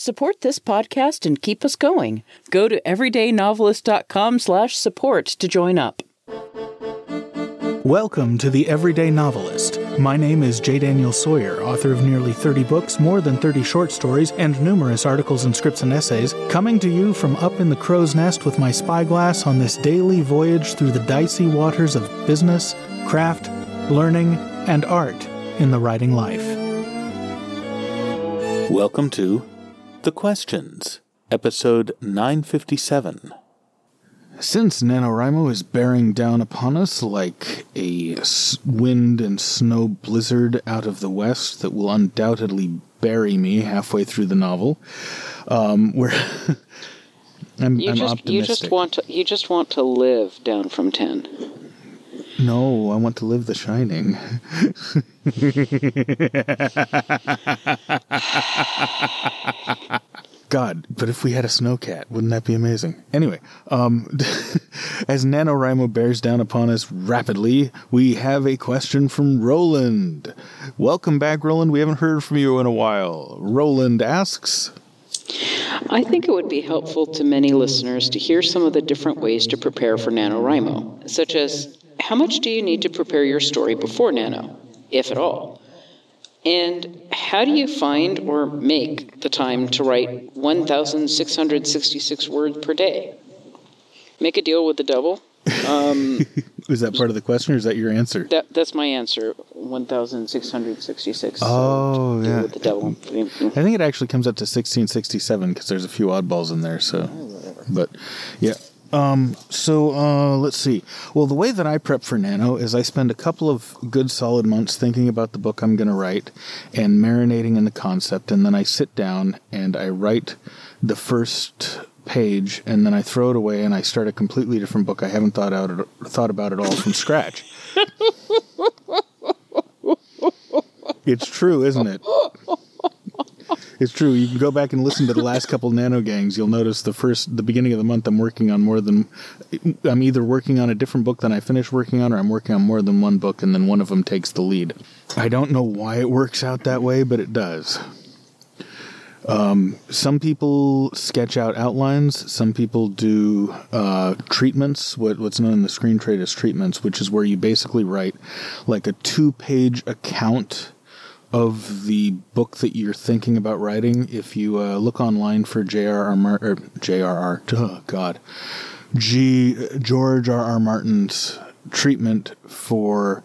Support this podcast and keep us going. Go to everydaynovelist.com slash support to join up. Welcome to The Everyday Novelist. My name is J. Daniel Sawyer, author of nearly 30 books, more than 30 short stories, and numerous articles and scripts and essays, coming to you from up in the crow's nest with my spyglass on this daily voyage through the dicey waters of business, craft, learning, and art in the writing life. Welcome to The Questions, episode 957. Since NaNoWriMo is bearing down upon us like a wind and snow blizzard out of the west that will undoubtedly bury me halfway through the novel, um, we're. I'm, you I'm just optimistic. you just want to you just want to live down from ten. No, I want to live The Shining. God, but if we had a snowcat, wouldn't that be amazing? Anyway, um, as NaNoWriMo bears down upon us rapidly, we have a question from Roland. Welcome back, Roland. We haven't heard from you in a while. Roland asks. I think it would be helpful to many listeners to hear some of the different ways to prepare for NaNoWriMo, such as how much do you need to prepare your story before Nano, if at all? And how do you find or make the time to write 1,666 words per day? Make a deal with the devil. Um, is that part of the question, or is that your answer? That, that's my answer. 1,666. Oh, deal yeah. With the devil. I think it actually comes up to 1667 because there's a few oddballs in there. So, but yeah. Um, so uh, let's see. Well, the way that I prep for Nano is I spend a couple of good solid months thinking about the book I'm going to write and marinating in the concept, and then I sit down and I write the first page, and then I throw it away and I start a completely different book I haven't thought out thought about at all from scratch. it's true, isn't it? It's true. You can go back and listen to the last couple Nano Gangs. You'll notice the first, the beginning of the month, I'm working on more than. I'm either working on a different book than I finished working on, or I'm working on more than one book, and then one of them takes the lead. I don't know why it works out that way, but it does. Um, some people sketch out outlines. Some people do uh, treatments, what, what's known in the screen trade as treatments, which is where you basically write like a two page account of the book that you're thinking about writing, if you uh, look online for J.R.R. Martin, or J.R.R. Oh God, G. George R. R. Martin's treatment for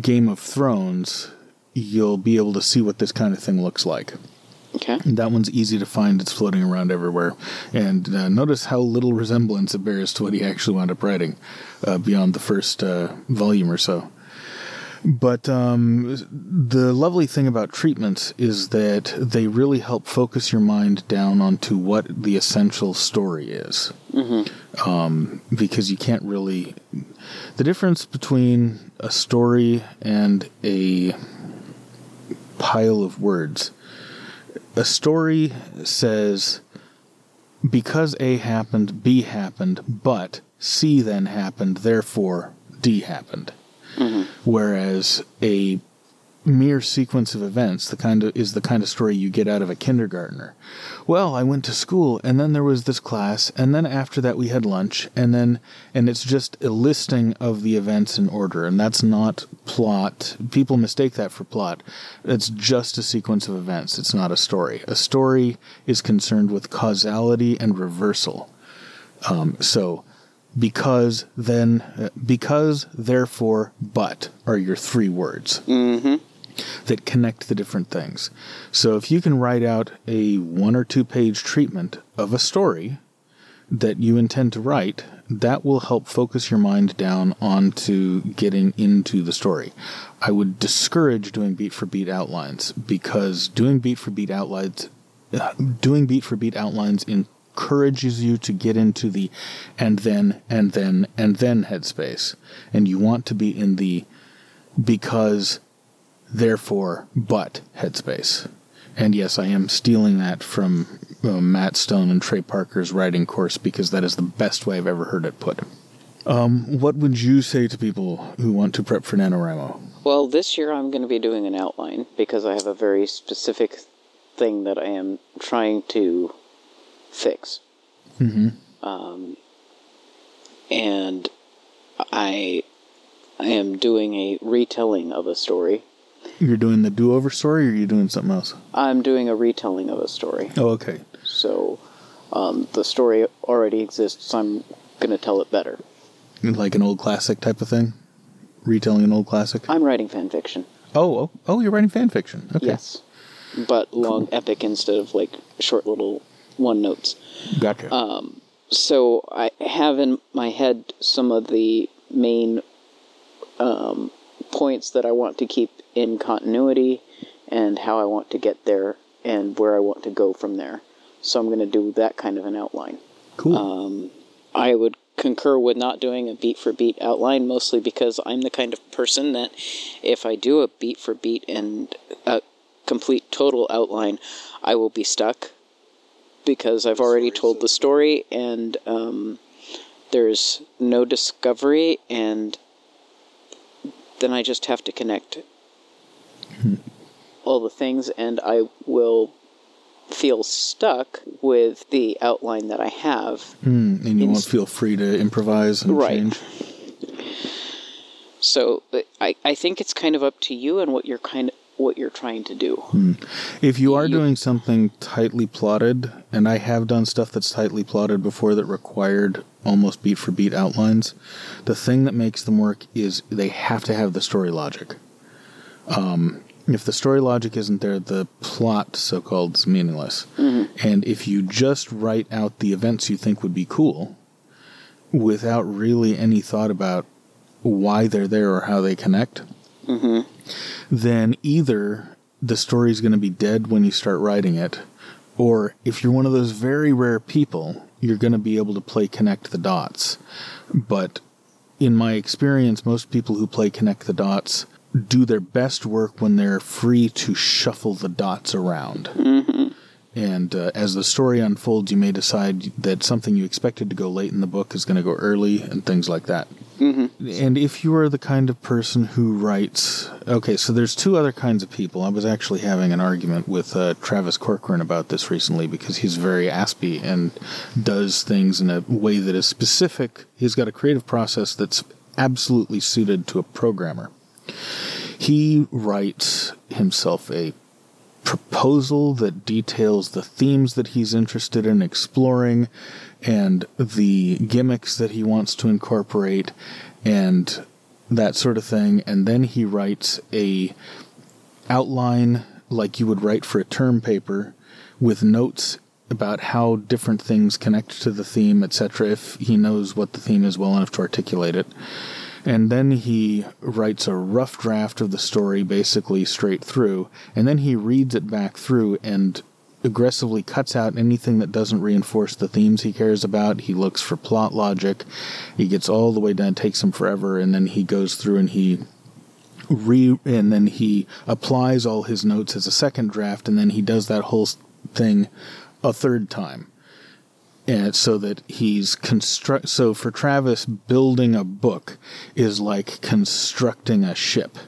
Game of Thrones, you'll be able to see what this kind of thing looks like. Okay. That one's easy to find. It's floating around everywhere. And uh, notice how little resemblance it bears to what he actually wound up writing uh, beyond the first uh, volume or so. But um, the lovely thing about treatments is that they really help focus your mind down onto what the essential story is. Mm-hmm. Um, because you can't really. The difference between a story and a pile of words. A story says, because A happened, B happened, but C then happened, therefore D happened. Mm-hmm. Whereas a mere sequence of events the kind of is the kind of story you get out of a kindergartner. Well, I went to school and then there was this class and then after that we had lunch and then and it's just a listing of the events in order and that's not plot. People mistake that for plot. It's just a sequence of events. It's not a story. A story is concerned with causality and reversal. Um, so because then uh, because therefore but are your three words Mm-hmm. that connect the different things so if you can write out a one or two page treatment of a story that you intend to write that will help focus your mind down onto getting into the story i would discourage doing beat for beat outlines because doing beat for beat outlines uh, doing beat for beat outlines in encourages you to get into the and then and then and then headspace. And you want to be in the because, therefore, but headspace. And yes, I am stealing that from uh, Matt Stone and Trey Parker's writing course because that is the best way I've ever heard it put. Um, what would you say to people who want to prep for NaNoWriMo? Well, this year I'm going to be doing an outline because I have a very specific thing that I am trying to fix. Mm-hmm. Um, and I, I am doing a retelling of a story. You're doing the do-over story, or you're you doing something else? I'm doing a retelling of a story. Oh, okay. So um, the story already exists. I'm going to tell it better. Like an old classic type of thing, retelling an old classic. I'm writing fan fiction. Oh, oh, oh! You're writing fan fiction. Okay. Yes, but long epic instead of like short little one notes. Gotcha. Um, so I have in my head some of the main um, points that I want to keep in continuity and how I want to get there and where I want to go from there. So I'm going to do that kind of an outline. cool. Um, I would concur with not doing a beat for beat outline, mostly because I'm the kind of person that if I do a beat for beat and a complete total outline, I will be stuck because I've already told the story and um, there's no discovery, and then I just have to connect all the things, and I will feel stuck with the outline that I have. Mm, and you won't feel free to improvise and Right. change. So I, I think it's kind of up to you and what you're kind of what you're trying to do. If you are You- doing something tightly plotted, and I have done stuff that's tightly plotted before that required almost beat for beat outlines, the thing that makes them work is they have to have the story logic. Um, if the story logic isn't there, the plot, so called, is meaningless. And if you just write out the events you think would be cool without really any thought about why they're there or how they connect, then either the story's going to be dead when you start writing it, or if you're one of those very rare people, you're going to be able to play connect the dots. But in my experience, most people who play connect the dots do their best work when they're free to shuffle the dots around. And uh, as the story unfolds, you may decide that something you expected to go late in the book is going to go early and things like that. And if you are the kind of person who writes, okay, so there's two other kinds of people. I was actually having an argument with uh, Travis Corcoran about this recently because he's very aspy and does things in a way that is specific. He's got a creative process that's absolutely suited to a programmer. He writes himself a proposal that details the themes that he's interested in exploring and the gimmicks that he wants to incorporate and that sort of thing. And then he writes a outline like you would write for a term paper with notes about how different things connect to the theme etc if he knows what the theme is well enough to articulate it. And then he writes a rough draft of the story basically straight through. And then he reads it back through and aggressively cuts out anything that doesn't reinforce the themes he cares about. He looks for plot logic. He gets all the way down takes him forever and then he goes through and he re and then he applies all his notes as a second draft and then he does that whole thing a third time. And so that he's construct so for Travis building a book is like constructing a ship.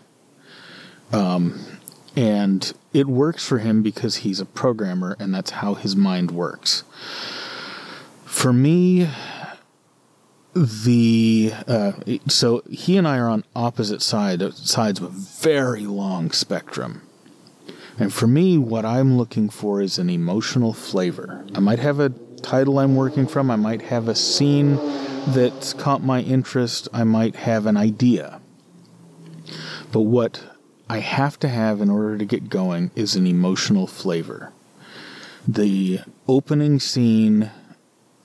Um and it works for him because he's a programmer and that's how his mind works for me the uh, so he and I are on opposite side sides of a very long spectrum. And for me, what I'm looking for is an emotional flavor. I might have a title I'm working from, I might have a scene that's caught my interest, I might have an idea. But what I have to have in order to get going is an emotional flavor. The opening scene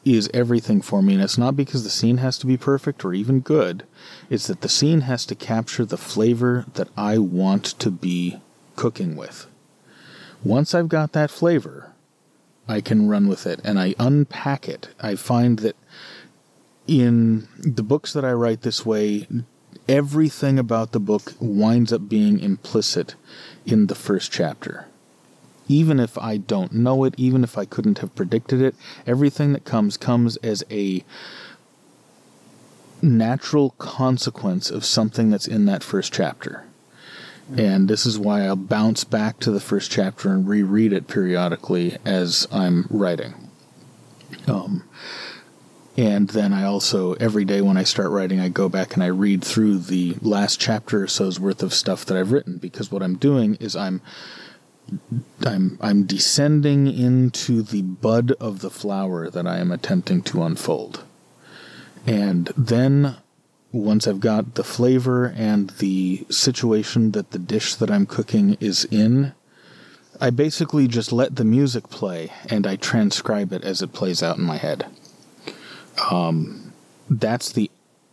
is everything for me, and it's not because the scene has to be perfect or even good. It's that the scene has to capture the flavor that I want to be cooking with. Once I've got that flavor, I can run with it and I unpack it. I find that in the books that I write this way, everything about the book winds up being implicit in the first chapter even if I don't know it, even if I couldn't have predicted it, everything that comes comes as a natural consequence of something that's in that first chapter. And this is why I'll bounce back to the first chapter and reread it periodically as I'm writing. Um, and then I also, every day when I start writing, I go back and I read through the last chapter or so's worth of stuff that I've written because what I'm doing is I'm I'm I'm descending into the bud of the flower that I am attempting to unfold. And then once I've got the flavor and the situation that the dish that I'm cooking is in, I basically just let the music play and I transcribe it as it plays out in my head. Um, that's the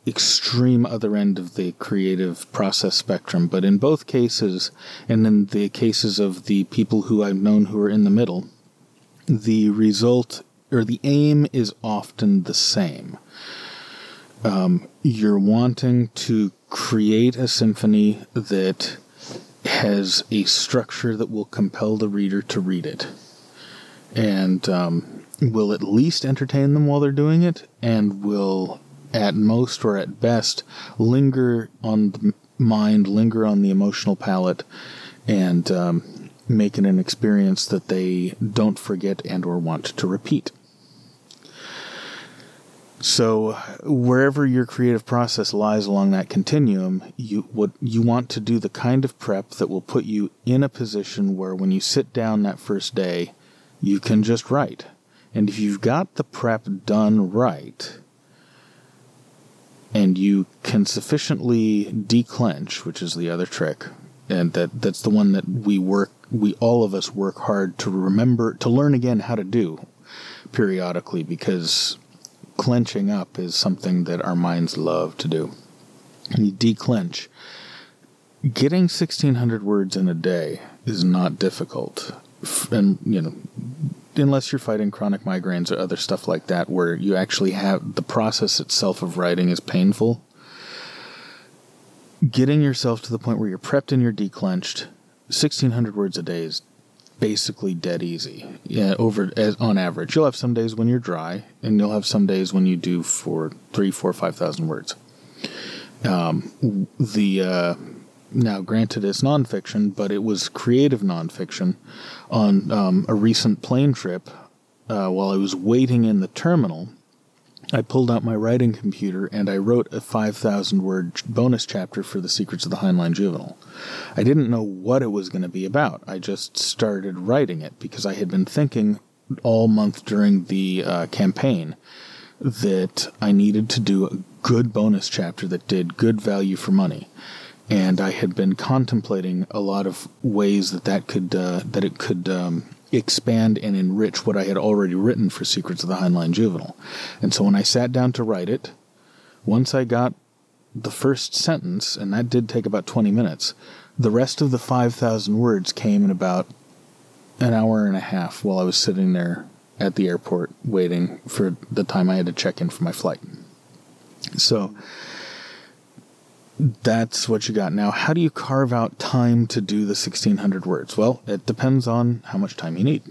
extreme other end of the creative process spectrum. But in both cases, and in the cases of the people who I've known who are in the middle, the result or the aim is often the same. Um, you're wanting to create a symphony that has a structure that will compel the reader to read it. And um, will at least entertain them while they're doing it, and will at most or at best linger on the mind, linger on the emotional palate, and um, make it an experience that they don't forget and or want to repeat. So wherever your creative process lies along that continuum, you what you want to do the kind of prep that will put you in a position where when you sit down that first day, you can just write. And if you've got the prep done right, and you can sufficiently declench, which is the other trick, and that that's the one that we work we all of us work hard to remember to learn again how to do periodically because clenching up is something that our minds love to do. And you declench. Getting 1600 words in a day is not difficult. And, you know, unless you're fighting chronic migraines or other stuff like that, where you actually have the process itself of writing is painful. Getting yourself to the point where you're prepped and you're declenched, 1600 words a day is basically dead easy. Yeah, over as on average, you'll have some days when you're dry, and you'll have some days when you do for three, four, five thousand words. Um, the uh, now, granted, it's nonfiction, but it was creative nonfiction. On um, a recent plane trip, uh, while I was waiting in the terminal, I pulled out my writing computer and I wrote a 5,000 word bonus chapter for The Secrets of the Heinlein Juvenile. I didn't know what it was going to be about. I just started writing it because I had been thinking all month during the uh, campaign that I needed to do a good bonus chapter that did good value for money. And I had been contemplating a lot of ways that that could uh, that it could um, expand and enrich what I had already written for Secrets of the Heinlein Juvenile. And so when I sat down to write it, once I got the first sentence, and that did take about 20 minutes, the rest of the 5,000 words came in about an hour and a half while I was sitting there at the airport waiting for the time I had to check in for my flight. So that's what you got. Now, how do you carve out time to do the 1600 words? Well, it depends on how much time you need.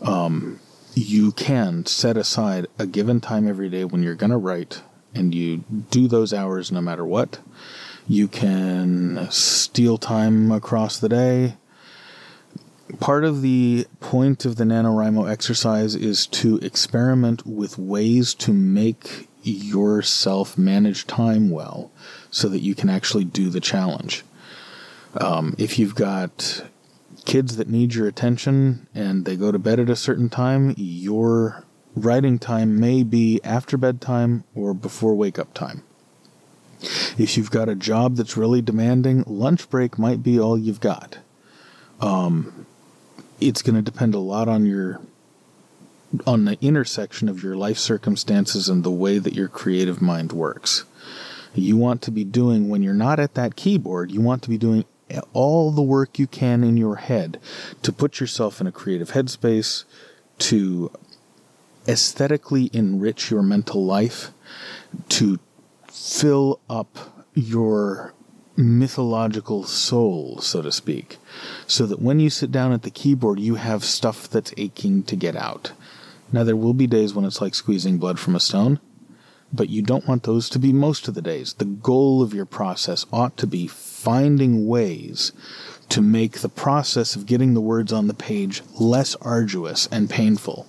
Um, you can set aside a given time every day when you're going to write, and you do those hours no matter what. You can steal time across the day. Part of the point of the NaNoWriMo exercise is to experiment with ways to make yourself manage time well so that you can actually do the challenge. Um, if you've got kids that need your attention and they go to bed at a certain time, your writing time may be after bedtime or before wake up time. If you've got a job that's really demanding, lunch break might be all you've got. Um, it's going to depend a lot on your on the intersection of your life circumstances and the way that your creative mind works. You want to be doing when you're not at that keyboard, you want to be doing all the work you can in your head to put yourself in a creative headspace, to aesthetically enrich your mental life, to fill up your mythological soul, so to speak, so that when you sit down at the keyboard, you have stuff that's aching to get out. Now, there will be days when it's like squeezing blood from a stone. But you don't want those to be most of the days. The goal of your process ought to be finding ways to make the process of getting the words on the page less arduous and painful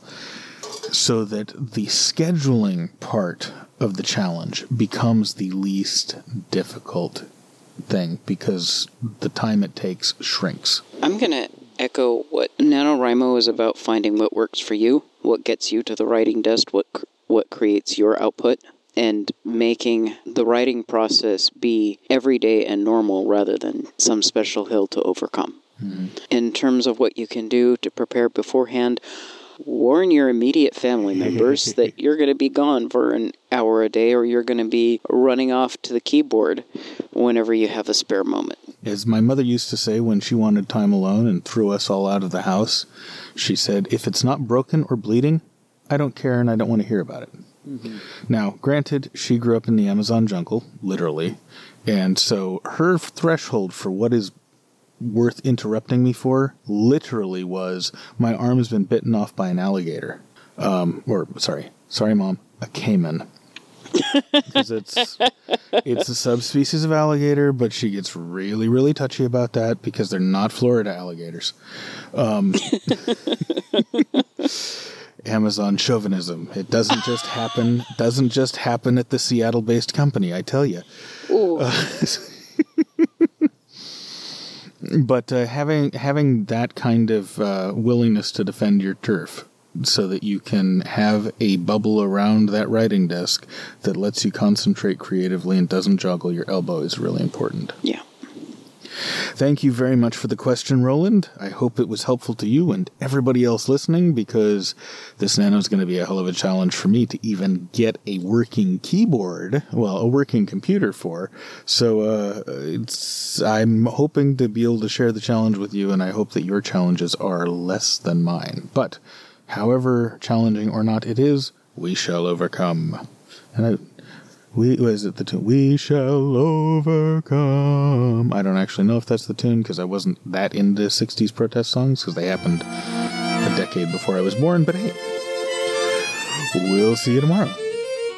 so that the scheduling part of the challenge becomes the least difficult thing because the time it takes shrinks. I'm going to echo what NaNoWriMo is about finding what works for you, what gets you to the writing desk, what what creates your output and making the writing process be everyday and normal rather than some special hill to overcome. Mm-hmm. In terms of what you can do to prepare beforehand, warn your immediate family members that you're going to be gone for an hour a day or you're going to be running off to the keyboard whenever you have a spare moment. As my mother used to say when she wanted time alone and threw us all out of the house, she said, If it's not broken or bleeding, I don't care and I don't want to hear about it. Mm-hmm. Now, granted, she grew up in the Amazon jungle, literally, and so her threshold for what is worth interrupting me for literally was my arm has been bitten off by an alligator. Um, or, sorry, sorry, mom, a caiman. Because it's it's a subspecies of alligator, but she gets really really touchy about that because they're not Florida alligators. Um, Amazon chauvinism. It doesn't just happen. Doesn't just happen at the Seattle-based company. I tell you. Uh, but uh, having having that kind of uh, willingness to defend your turf, so that you can have a bubble around that writing desk that lets you concentrate creatively and doesn't joggle your elbow, is really important. Yeah. Thank you very much for the question, Roland. I hope it was helpful to you and everybody else listening because this Nano is going to be a hell of a challenge for me to even get a working keyboard, well, a working computer for. So uh, it's I'm hoping to be able to share the challenge with you, and I hope that your challenges are less than mine. But however challenging or not it is, we shall overcome. And I, we it the tune? We shall overcome. I don't actually know if that's the tune because I wasn't that into '60s protest songs because they happened a decade before I was born. But hey, we'll see you tomorrow.